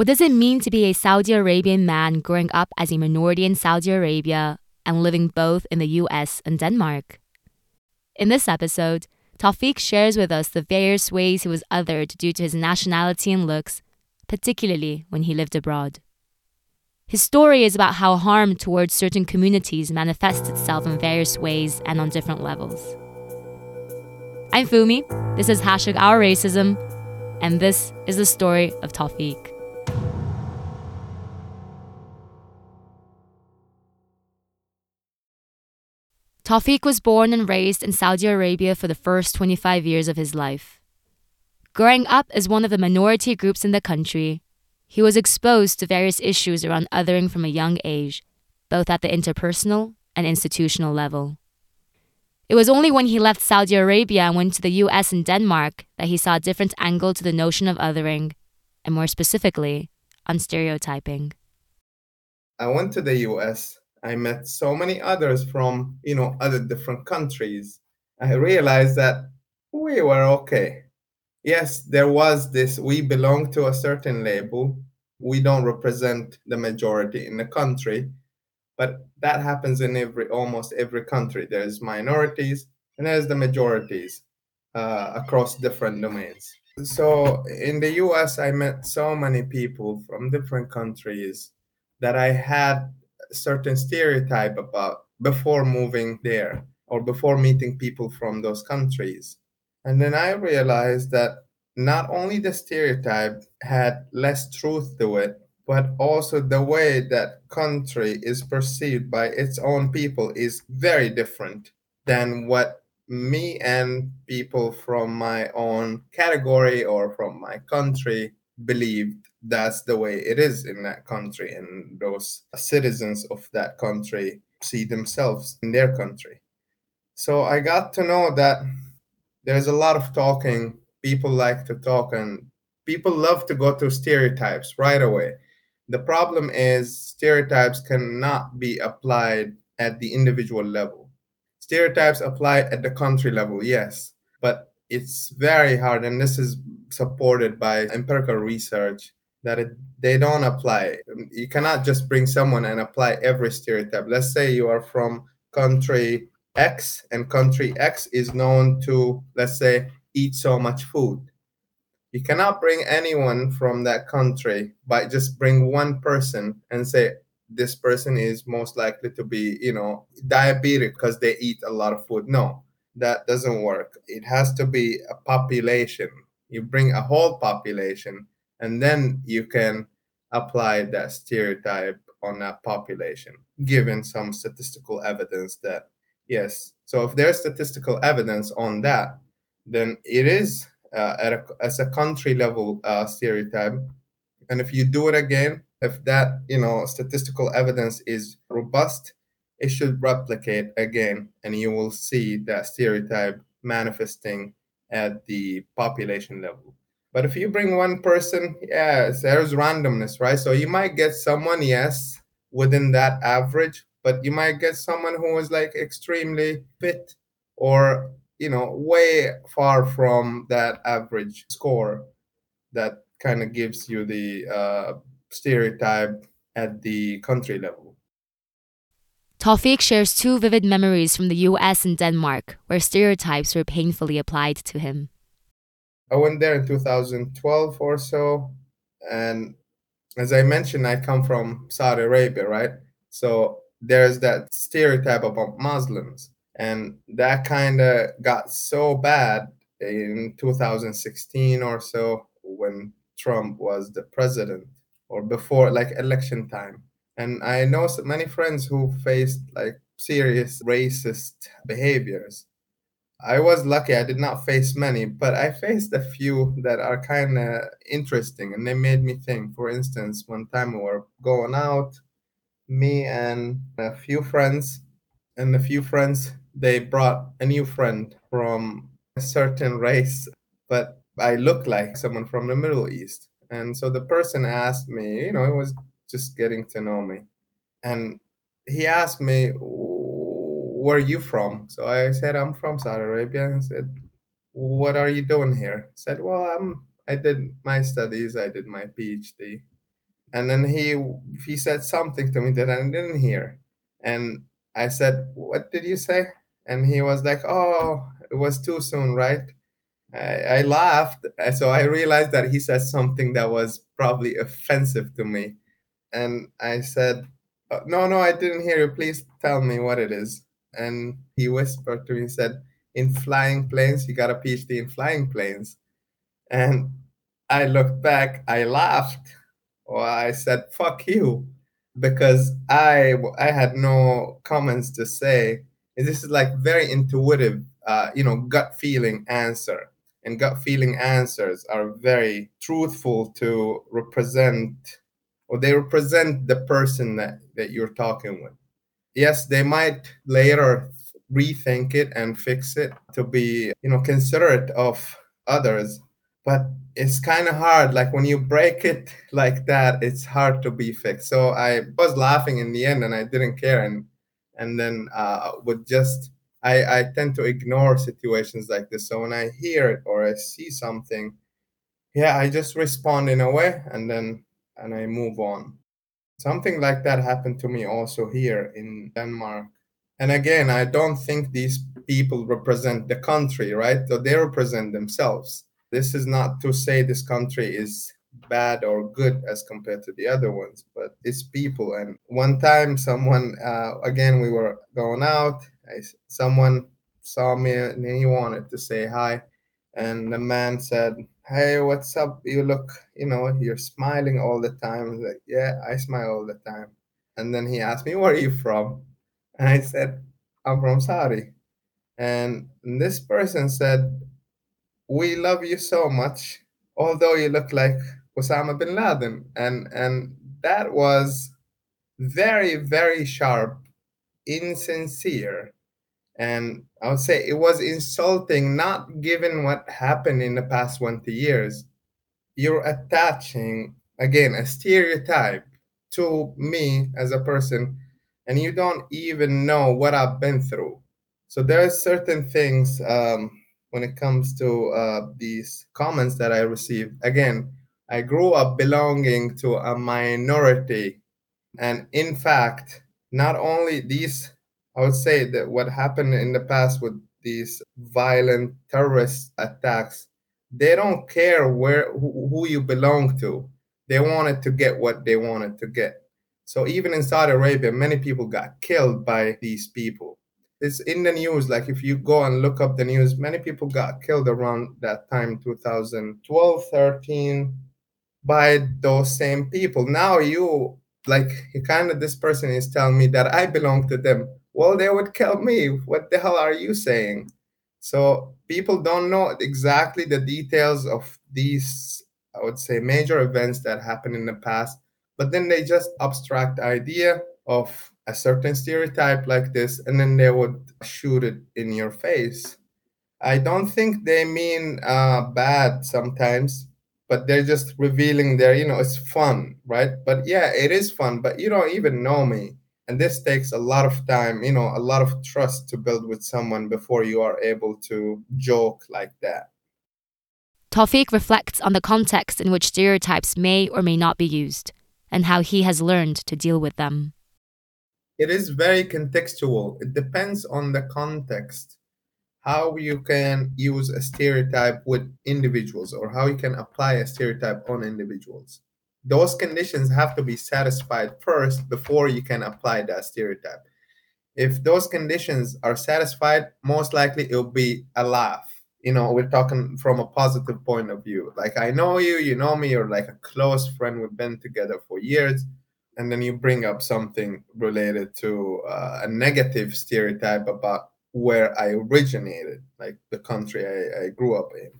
What does it mean to be a Saudi Arabian man growing up as a minority in Saudi Arabia and living both in the US and Denmark? In this episode, Tawfiq shares with us the various ways he was othered due to his nationality and looks, particularly when he lived abroad. His story is about how harm towards certain communities manifests itself in various ways and on different levels. I'm Fumi, this is hashtag Our Racism, and this is the story of Tawfiq. Tawfiq was born and raised in Saudi Arabia for the first 25 years of his life. Growing up as one of the minority groups in the country, he was exposed to various issues around othering from a young age, both at the interpersonal and institutional level. It was only when he left Saudi Arabia and went to the US and Denmark that he saw a different angle to the notion of othering, and more specifically, on stereotyping. I went to the US I met so many others from, you know, other different countries. I realized that we were okay. Yes, there was this, we belong to a certain label. We don't represent the majority in the country, but that happens in every almost every country. There's minorities and there's the majorities uh, across different domains. So in the US, I met so many people from different countries that I had certain stereotype about before moving there or before meeting people from those countries. And then I realized that not only the stereotype had less truth to it, but also the way that country is perceived by its own people is very different than what me and people from my own category or from my country believed that's the way it is in that country and those citizens of that country see themselves in their country. So i got to know that there's a lot of talking. People like to talk and people love to go to stereotypes right away. The problem is stereotypes cannot be applied at the individual level. Stereotypes apply at the country level yes but it's very hard and this is supported by empirical research that it, they don't apply. Um, you cannot just bring someone and apply every stereotype. Let's say you are from country X and country X is known to, let's say, eat so much food. You cannot bring anyone from that country by just bring one person and say this person is most likely to be, you know, diabetic because they eat a lot of food. No, that doesn't work. It has to be a population. You bring a whole population and then you can apply that stereotype on that population given some statistical evidence that yes. So if there's statistical evidence on that then it is uh, a, as a country level uh, stereotype. And if you do it again if that you know statistical evidence is robust it should replicate again and you will see that stereotype manifesting at the population level but if you bring one person, yes, there's randomness, right? So you might get someone, yes, within that average, but you might get someone who is like extremely fit or, you know, way far from that average score that kind of gives you the uh, stereotype at the country level. Tawfiq shares two vivid memories from the US and Denmark where stereotypes were painfully applied to him. I went there in 2012 or so. And as I mentioned, I come from Saudi Arabia, right? So there's that stereotype about Muslims. And that kind of got so bad in 2016 or so when Trump was the president or before like election time. And I know many friends who faced like serious racist behaviors I was lucky. I did not face many, but I faced a few that are kind of interesting and they made me think. For instance, one time we were going out, me and a few friends, and a few friends, they brought a new friend from a certain race, but I look like someone from the Middle East. And so the person asked me, you know, it was just getting to know me. And he asked me, where are you from? So I said, I'm from Saudi Arabia. And said, what are you doing here? I said, well, I'm, I did my studies. I did my PhD. and then he he said something to me that I didn't hear, and I said, "What did you say?" And he was like, "Oh, it was too soon, right?" I, I laughed, so I realized that he said something that was probably offensive to me, and I said, uh, "No, no, I didn't hear you. Please tell me what it is." And he whispered to me, said, "In flying planes, you got a PhD in flying planes," and I looked back, I laughed or I said, fuck you, because I, I had no comments to say. And This is like very intuitive, uh, you know, gut feeling answer. And gut feeling answers are very truthful to represent, or they represent the person that, that you're talking with. Yes, they might later rethink it and fix it to be, you know, considerate of others but it's kind of hard. Like when you break it like that it's hard to be fixed. So i was laughing in the end and i didn't care. And and then uh, would just I, I tend to ignore situations like this. So when i hear it or i see something yeah i just respond in a way and then and i move on. Something like that happened to me also here in denmark. And again i don't think these people represent the country right? So they represent themselves. This is not to say this country is bad or good as compared to the other ones, but it's people. And one time, someone, uh, again, we were going out, I, someone saw me and he wanted to say hi. And the man said, Hey, what's up? You look, you know, you're smiling all the time. Like, Yeah, I smile all the time. And then he asked me, Where are you from? And I said, I'm from Saudi. And this person said, we love you so much, although you look like Osama bin Laden. And and that was very, very sharp, insincere. And I would say it was insulting, not given what happened in the past 20 years. You're attaching, again, a stereotype to me as a person, and you don't even know what I've been through. So there are certain things um, when it comes to uh, these comments that I receive. Again, I grew up belonging to a minority. And in fact, not only these, I would say that what happened in the past with these violent terrorist attacks, they don't care where who you belong to. They wanted to get what they wanted to get. So even in Saudi Arabia, many people got killed by these people it's in the news. Like if you go and look up the news, many people got killed around that time, 2012, 13, by those same people. Now you like you kind of this person is telling me that I belong to them. Well, they would kill me. What the hell are you saying? So people don't know exactly the details of these, I would say, major events that happened in the past, but then they just abstract idea of a certain stereotype like this and then they would shoot it in your face i don't think they mean uh, bad sometimes but they're just revealing their you know it's fun right but yeah it is fun but you don't even know me and this takes a lot of time you know a lot of trust to build with someone before you are able to joke like that Tawfiq reflects on the context in which stereotypes may or may not be used and how he has learned to deal with them it is very contextual. It depends on the context, how you can use a stereotype with individuals or how you can apply a stereotype on individuals. Those conditions have to be satisfied first before you can apply that stereotype. If those conditions are satisfied, most likely it'll be a laugh. You know, we're talking from a positive point of view. Like, I know you, you know me, you're like a close friend. We've been together for years and then you bring up something related to uh, a negative stereotype about where I originated, like the country I, I grew up in.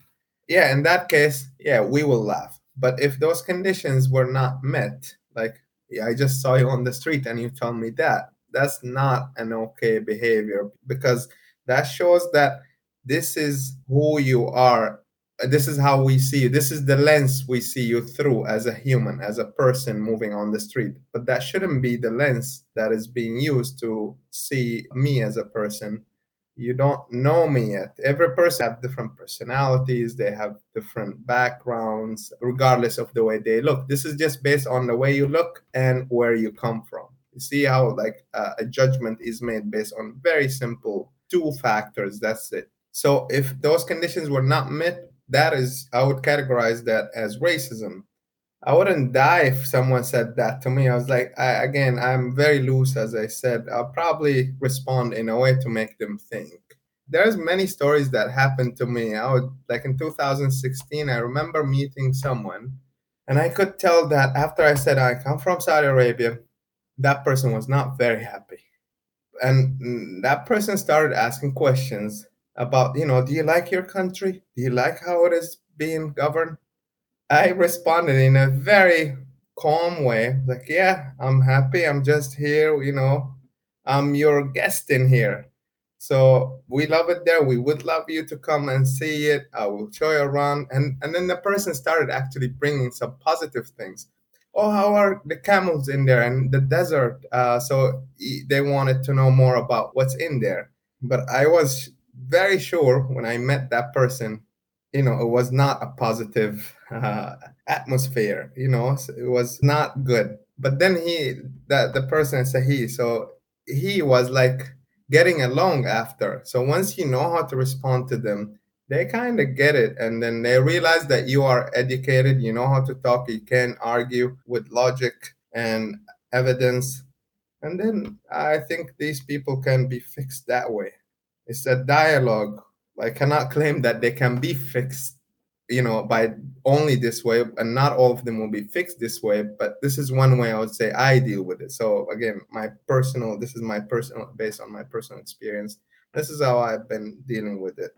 Yeah, in that case, yeah, we will laugh. But if those conditions were not met, like I just saw you on the street and you told me that, that's not an okay behavior because that shows that this is who you are. This is how we see you. This is the lens we see you through as a human as a person moving on the street. But that shouldn't be the lens that is being used to see me as a person you don't know me yet. Every person have different personalities, they have different backgrounds, regardless of the way they look. This is just based on the way you look and where you come from. You see how like uh, a judgment is made based on very simple two factors. That's it. So if those conditions were not met, that is I would categorize that as racism. I wouldn't die if someone said that to me. I was like, I, again, I'm very loose, as I said. I'll probably respond in a way to make them think. There's many stories that happened to me. I would like in 2016. I remember meeting someone, and I could tell that after I said I come from Saudi Arabia, that person was not very happy, and mm, that person started asking questions about, you know, do you like your country? Do you like how it is being governed? I responded in a very calm way, like, yeah, I'm happy. I'm just here, you know, I'm your guest in here. So we love it there. We would love you to come and see it. I will show you around. And and then the person started actually bringing some positive things. Oh, how are the camels in there and the desert? Uh, so they wanted to know more about what's in there. But I was very sure when I met that person you know, it was not a positive uh, atmosphere. You know, it was not good. But then he, that the person said he, so he was like getting along after. So once you know how to respond to them, they kind of get it, and then they realize that you are educated. You know how to talk. You can argue with logic and evidence, and then I think these people can be fixed that way. It's a dialogue I cannot claim that they can be fixed, you know, by only this way, and not all of them will be fixed this way. But this is one way I would say I deal with it. So again, my personal, this is my personal, based on my personal experience. This is how I've been dealing with it.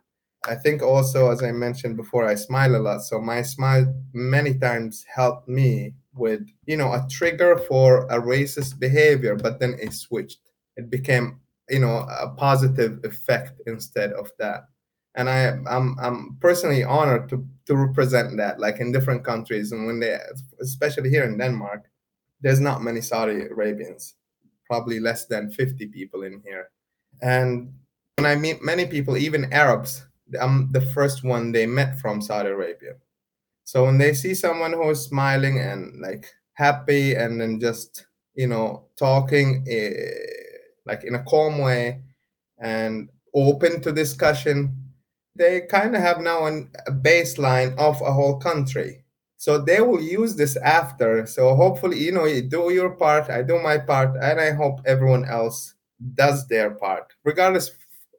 I think also, as I mentioned before, I smile a lot. So my smile many times helped me with, you know, a trigger for a racist behavior, but then it switched. It became, you know, a positive effect instead of that and I I'm I'm personally honored to to represent that like in different countries. And when they especially here in Denmark there's not many Saudi Arabians probably less than 50 people in here. And when I meet many people even Arabs I'm the first one they met from Saudi Arabia. So when they see someone who is smiling and like happy and then just you know talking eh, like in a calm way and open to discussion they kind of have now an, a baseline of a whole country. So they will use this after. So hopefully, you know, you do your part, I do my part, and I hope everyone else does their part, regardless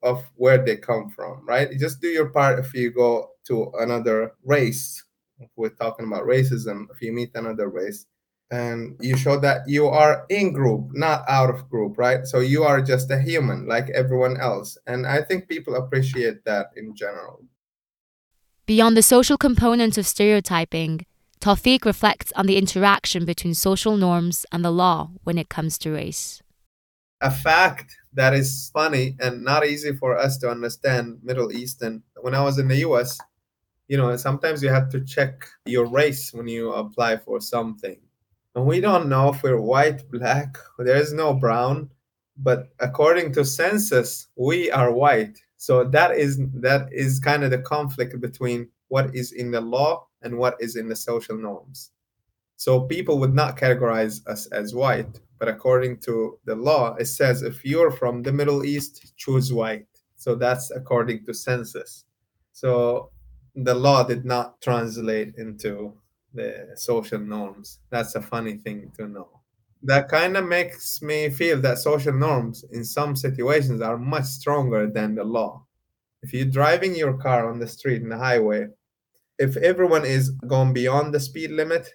of where they come from, right? You just do your part if you go to another race. If we're talking about racism, if you meet another race, and you show that you are in group not out of group right so you are just a human like everyone else and i think people appreciate that in general beyond the social component of stereotyping Tawfiq reflects on the interaction between social norms and the law when it comes to race. A fact that is funny and not easy for us to understand Middle Eastern. When I was in the US, you know, sometimes you have to check your race when you apply for something and we don't know if we're white, black, there is no brown, but according to census, we are white. So that is that is kind of the conflict between what is in the law and what is in the social norms. So people would not categorize us as white, but according to the law, it says if you're from the Middle East, choose white. So that's according to census. So the law did not translate into the social norms. That's a funny thing to know. That kind of makes me feel that social norms in some situations are much stronger than the law. If you're driving your car on the street in the highway, if everyone is going beyond the speed limit,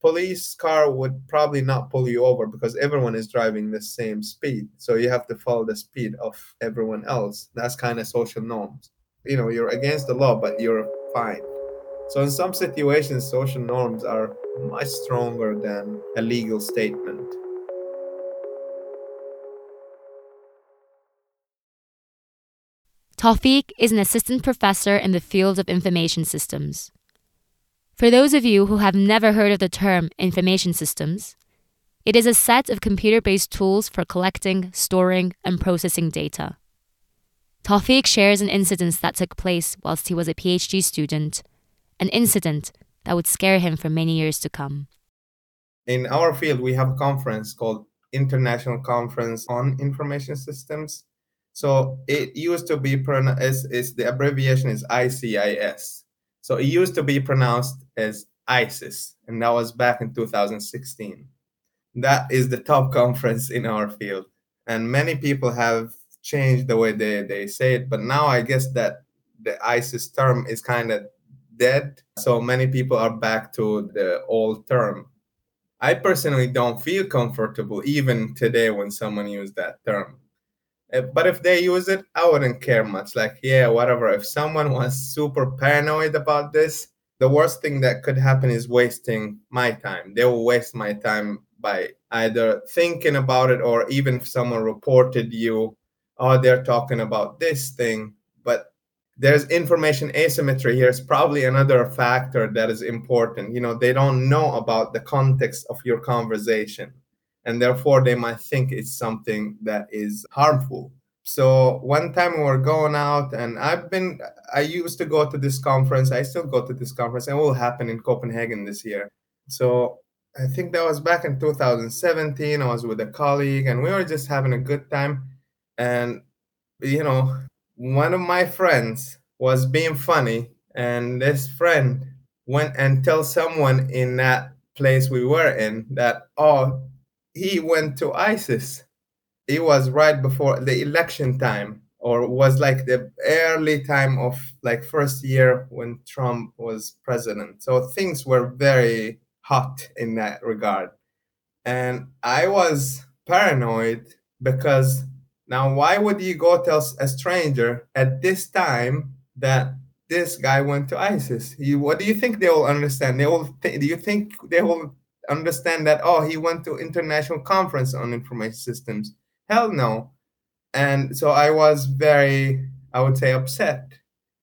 police car would probably not pull you over because everyone is driving the same speed. So you have to follow the speed of everyone else. That's kind of social norms. You know, you're against the law, but you're fine. So, in some situations, social norms are much stronger than a legal statement. Tawfiq is an assistant professor in the field of information systems. For those of you who have never heard of the term information systems, it is a set of computer based tools for collecting, storing, and processing data. Tawfiq shares an incident that took place whilst he was a PhD student, an incident that would scare him for many years to come. In our field, we have a conference called International Conference on Information Systems. So it used to be pronounced, is the abbreviation is ICIS. So it used to be pronounced as ISIS, and that was back in 2016. That is the top conference in our field. And many people have changed the way they, they say it, but now I guess that the ISIS term is kind of dead. So many people are back to the old term. I personally don't feel comfortable even today when someone uses that term. Uh, but if they use it, I wouldn't care much. Like, yeah, whatever. If someone was super paranoid about this, the worst thing that could happen is wasting my time. They will waste my time by either thinking about it or even if someone reported you, oh, they're talking about this thing. There's information asymmetry here is probably another factor that is important. You know, they don't know about the context of your conversation and therefore they might think it's something that is harmful. So one time we were going out, and I've been, I used to go to this conference. I still go to this conference, and it will happen in Copenhagen this year. So I think that was back in 2017. I was with a colleague, and we were just having a good time. And you know, one of my friends was being funny, and this friend went and tell someone in that place we were in that, oh, he went to ISIS. It was right before the election time, or was like the early time of like first year when Trump was president. So things were very hot in that regard. And I was paranoid because now why would you go tell a stranger at this time that this guy went to ISIS? What do you think they will understand? They will. Th- do you think they will understand that oh he went to international conference on information systems hell no and so i was very i would say upset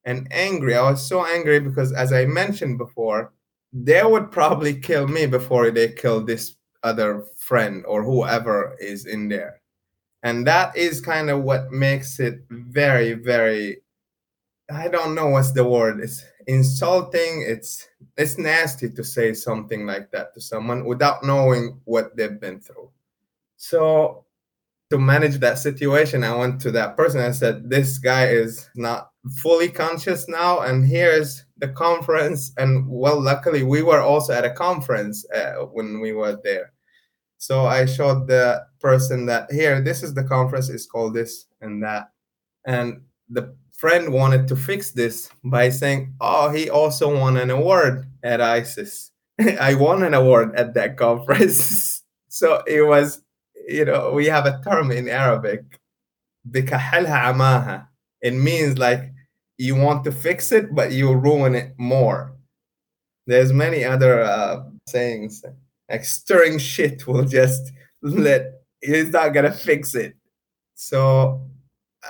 and angry i was so angry because as i mentioned before they would probably kill me before they kill this other friend or whoever is in there and that is kind of what makes it very very i don't know what's the word. It's insulting. It's it's nasty to say something like that to someone without knowing what they've been through. So to manage that situation i went to that person. And said this guy is not fully conscious now and here's the conference. And well luckily we were also at a conference uh, when we were there so i showed the person that here this is the conference it's called this and that and the friend wanted to fix this by saying, "Oh, he also won an award at ISIS. I won an award at that conference." so it was, you know, we have a term in Arabic, amaha. It means like you want to fix it, but you ruin it more. There's many other uh, sayings like stirring shit will just let it's not gonna fix it. So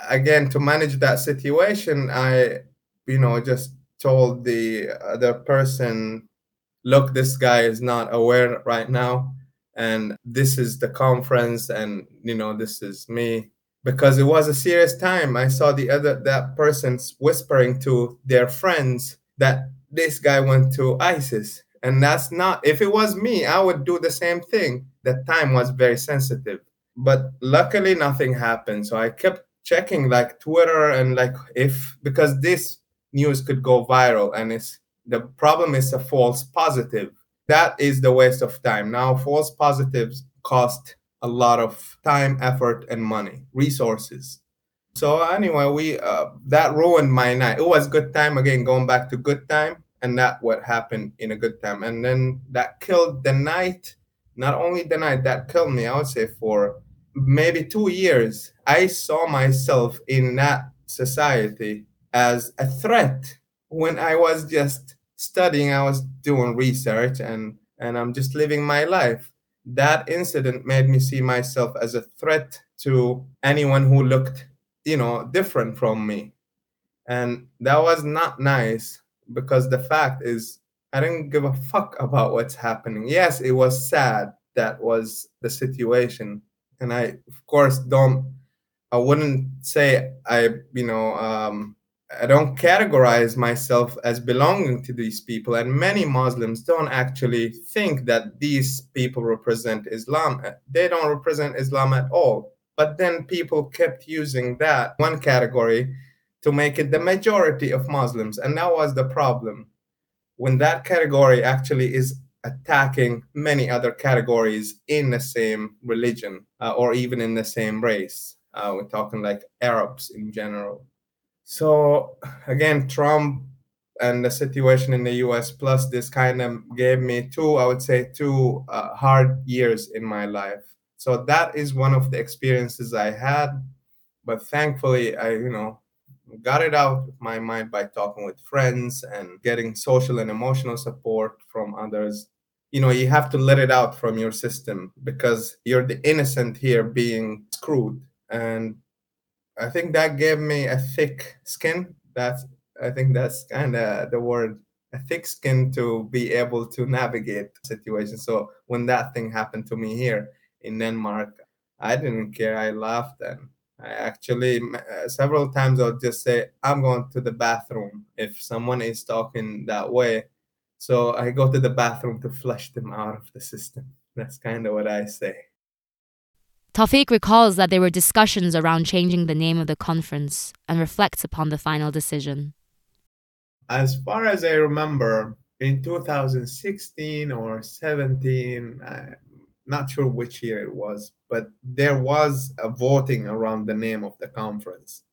again to manage that situation i you know just told the other person look this guy is not aware right now and this is the conference and you know this is me because it was a serious time i saw the other that person's whispering to their friends that this guy went to isis and that's not if it was me i would do the same thing The time was very sensitive but luckily nothing happened so i kept checking like Twitter and like if because this news could go viral and it's the problem is a false positive. That is the waste of time. Now false positives cost a lot of time, effort, and money, resources. So anyway, we uh, that ruined my night. It was good time again, going back to good time, and that what happened in a good time, and then that killed the night. Not only the night that killed me, I would say for maybe two years, I saw myself in that society as a threat. When I was just studying, I was doing research and, and I'm just living my life. That incident made me see myself as a threat to anyone who looked, you know, different from me. And that was not nice because the fact is, I didn't give a fuck about what's happening. Yes, it was sad that was the situation and I, of course, don't I wouldn't say I, you know, um, I don't categorize myself as belonging to these people. And many Muslims don't actually think that these people represent Islam. They don't represent Islam at all. But then people kept using that one category to make it the majority of Muslims. And that was the problem. When that category actually is attacking many other categories in the same religion uh, or even in the same race. Uh, we're talking like Arabs in general. So again, Trump and the situation in the US, plus this kind of gave me two, I would say, two uh, hard years in my life. So that is one of the experiences I had. But thankfully, I, you know, got it out of my mind by talking with friends and getting social and emotional support from others. You know, you have to let it out from your system because you're the innocent here being screwed. And I think that gave me a thick skin. That's I think that's kind of the word a thick skin to be able to navigate situations. So when that thing happened to me here in Denmark, I didn't care. I laughed and I actually uh, several times I'll just say I'm going to the bathroom if someone is talking that way. So I go to the bathroom to flush them out of the system. That's kind of what I say. Tawfiq recalls that there were discussions around changing the name of the conference and reflects upon the final decision. As far as I remember, in 2016 or 17, I'm not sure which year it was, but there was a voting around the name of the conference.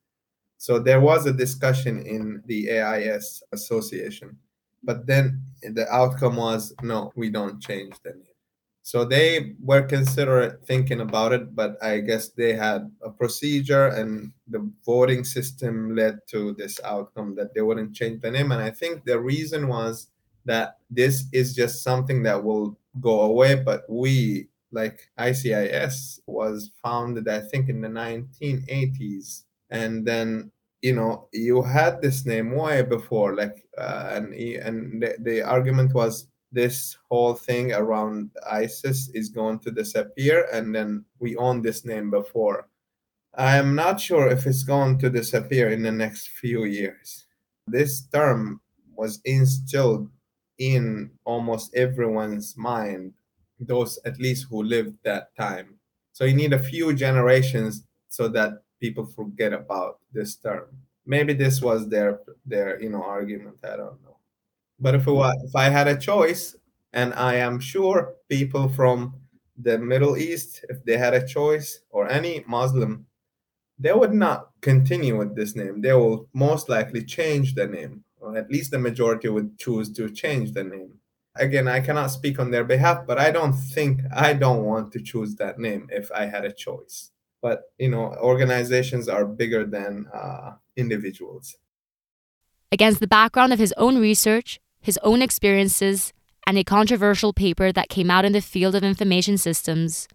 So there was a discussion in the AIS association, but then the outcome was no, we don't change the name. So they were considerate thinking about it, but I guess they had a procedure and the voting system led to this outcome that they wouldn't change the name. And I think the reason was that this is just something that will go away, but we, like ICIS, was founded, I think, in the 1980s. And then you know you had this name way before like uh, and and the, the argument was this whole thing around ISIS is going to disappear, and then we own this name before. I am not sure if it's going to disappear in the next few years. This term was instilled in almost everyone's mind, those at least who lived that time. So you need a few generations so that people forget about this term. Maybe this was their their you know argument. I don't know. But if, it was, if I had a choice, and I am sure people from the Middle East, if they had a choice, or any Muslim, they would not continue with this name. They will most likely change the name, at least the majority would choose to change the name. Again, I cannot speak on their behalf, but I don't think I don't want to choose that name if I had a choice. But you know, organizations are bigger than uh, individuals. Against the background of his own research, his own experiences, and a controversial paper that came out in the field of information systems,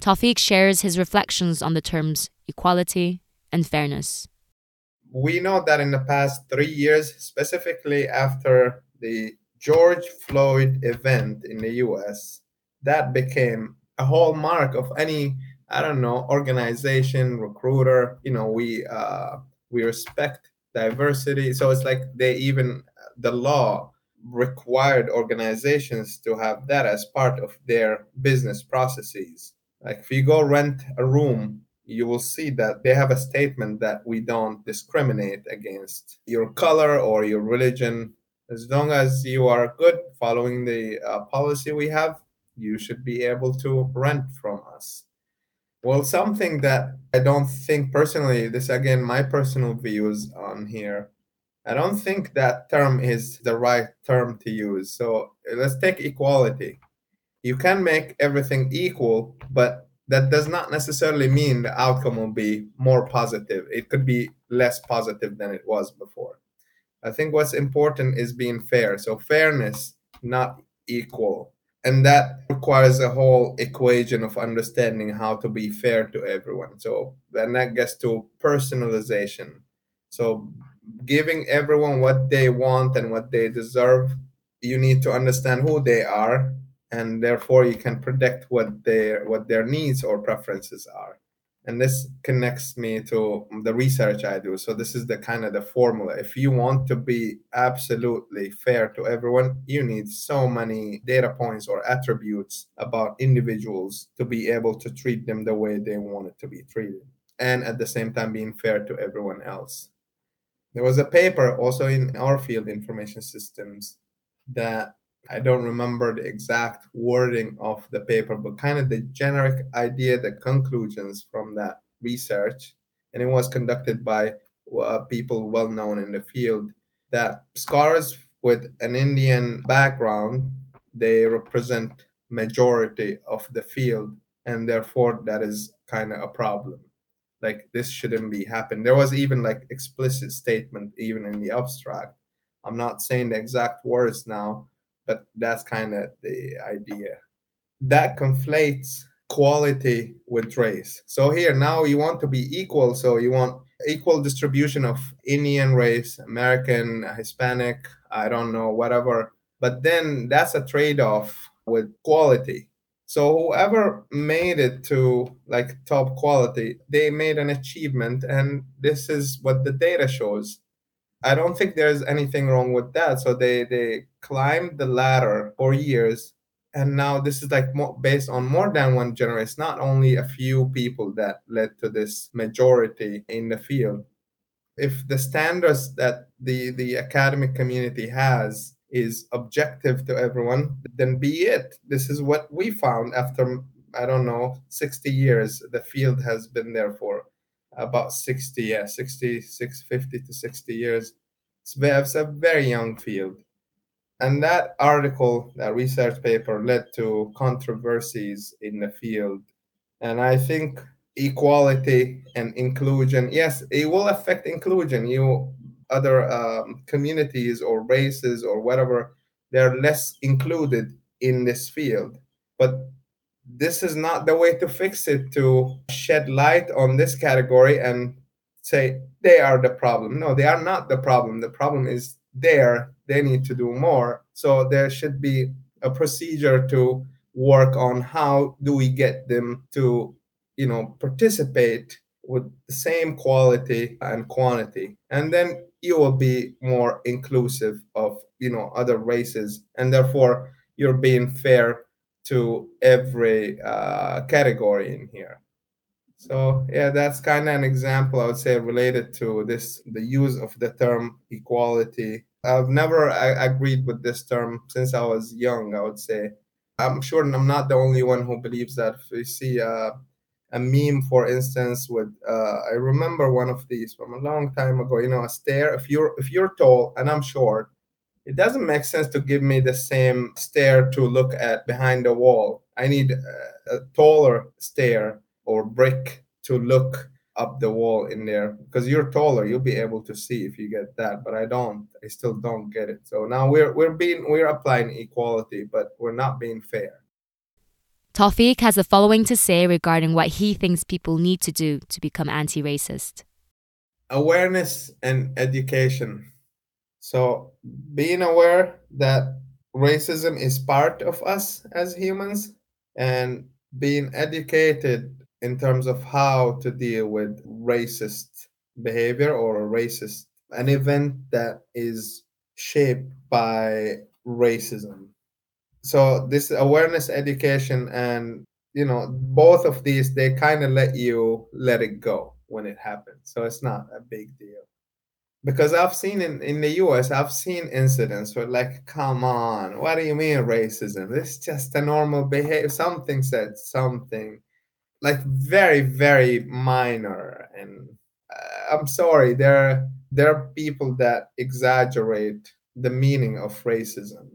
Tawfiq shares his reflections on the terms equality and fairness. We know that in the past three years, specifically after the George Floyd event in the US, that became a hallmark of any, I don't know, organization, recruiter. You know, we uh, we respect diversity. So it's like they even the law required organizations to have that as part of their business processes. Like if you go rent a room, you will see that they have a statement that we don't discriminate against your color or your religion. As long as you are good following the uh, policy we have, you should be able to rent from us. Well, something that I don't think personally, this again, my personal views on here, I don't think that term is the right term to use. So let's take equality. You can make everything equal, but that does not necessarily mean the outcome will be more positive. It could be less positive than it was before. I think what's important is being fair. So fairness, not equal. And that requires a whole equation of understanding how to be fair to everyone. So then that gets to personalization. So giving everyone what they want and what they deserve, you need to understand who they are, and therefore you can predict what their what their needs or preferences are. and this connects me to the research i do. So this is the kind of the formula. If you want to be absolutely fair to everyone you need so many data points or attributes about individuals to be able to treat them the way they want it to be treated and at the same time being fair to everyone else. There was a paper also in our field information systems that I don't remember the exact wording of the paper, but kind of the generic idea, the conclusions from that research. And it was conducted by uh, people well known in the field that scholars with an Indian background, they represent majority of the field and therefore that is kind of a problem. Like this shouldn't be happening there was even like explicit statement even in the abstract. I'm not saying the exact words now but that's kind of the idea. That conflates quality with race. So here now you want to be equal, so you want equal distribution of Indian race, American, Hispanic, I don't know, whatever. But then that's a trade-off with quality. So whoever made it to like top quality, they made an achievement and this is what the data shows. I don't think there's anything wrong with that. So they they climbed the ladder for years, and now this is like more, based on more than one generation. Not only a few people that led to this majority in the field. If the standards that the the academic community has is objective to everyone, then be it. This is what we found after I don't know 60 years. The field has been there for about 60 yeah 66 50 to 60 years. So it's a very young field. And that article that research paper led to controversies in the field. And i think equality and inclusion yes it will affect inclusion. You other um, communities or races or whatever they're less included in this field. But this is not the way to fix it to shed light on this category and say they are the problem. No they are not the problem. The problem is there. They need to do more. So there should be a procedure to work on how do we get them to you know participate with the same quality and quantity. And then you will be more inclusive of you know other races. And therefore you're being fair to every uh, category in here. So yeah, that's kind of an example I would say related to this the use of the term equality. I've never I, agreed with this term since I was young. I would say I'm sure I'm not the only one who believes that. If you see a, a meme, for instance, with uh, I remember one of these from a long time ago. You know, a stare. If you're if you're tall and I'm short, it doesn't make sense to give me the same stair to look at behind the wall. I need a, a taller stair or brick to look up the wall in there because you're taller. You'll be able to see if you get that but i don't. I still don't get it. So now we're we're being we're applying equality but we're not being fair. Tawfiq has the following to say regarding what he thinks people need to do to become anti-racist. Awareness and education so being aware that racism is part of us as humans and being educated in terms of how to deal with racist behavior or a racist an event that is shaped by racism. So this awareness education and you know both of these they kind of let you let it go when it happens. So it's not a big deal because I've seen in, in the US, I've seen incidents where like, come on, what do you mean racism? It's just a normal behavior. Something said something like very, very minor. And uh, I'm sorry, there, there are people that exaggerate the meaning of racism.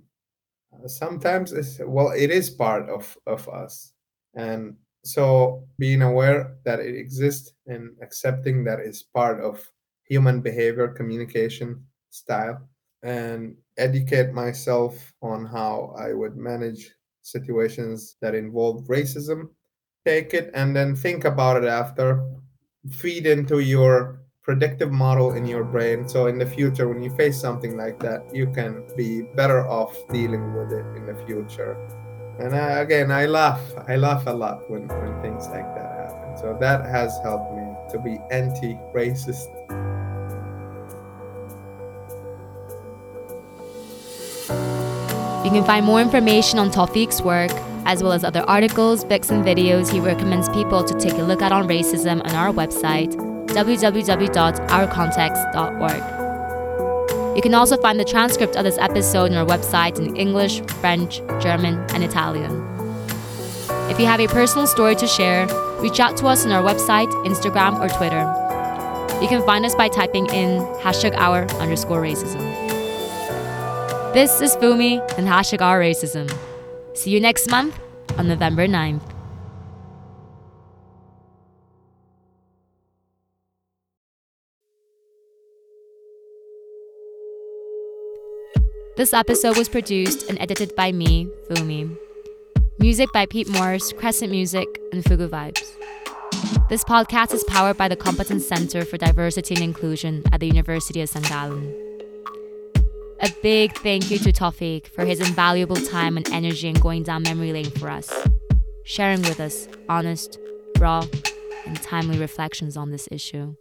Uh, sometimes it's, well, it is part of, of us. And so being aware that it exists and accepting that it's part of human behavior, communication style, and educate myself on how I would manage situations that involve racism. Take it and then think about it after. Feed into your predictive model in your brain. So in the future, when you face something like that, you can be better off dealing with it in the future. And I, again, I laugh. I laugh a lot when, when things like that happen. So that has helped me to be anti racist. You can find more information on Tawfiq's work, as well as other articles, books, and videos he recommends people to take a look at on racism on our website, www.ourcontext.org. You can also find the transcript of this episode on our website in English, French, German, and Italian. If you have a personal story to share, reach out to us on our website, Instagram, or Twitter. You can find us by typing in hashtag our underscore racism. This is Fumi and hashtag racism. See you next month on November 9th. This episode was produced and edited by me, Fumi. Music by Pete Morris, Crescent Music, and Fugu Vibes. This podcast is powered by the Competence Center for Diversity and Inclusion at the University of St. Gallen. A big thank you to Tawfiq for his invaluable time and energy in going down memory lane for us, sharing with us honest, raw, and timely reflections on this issue.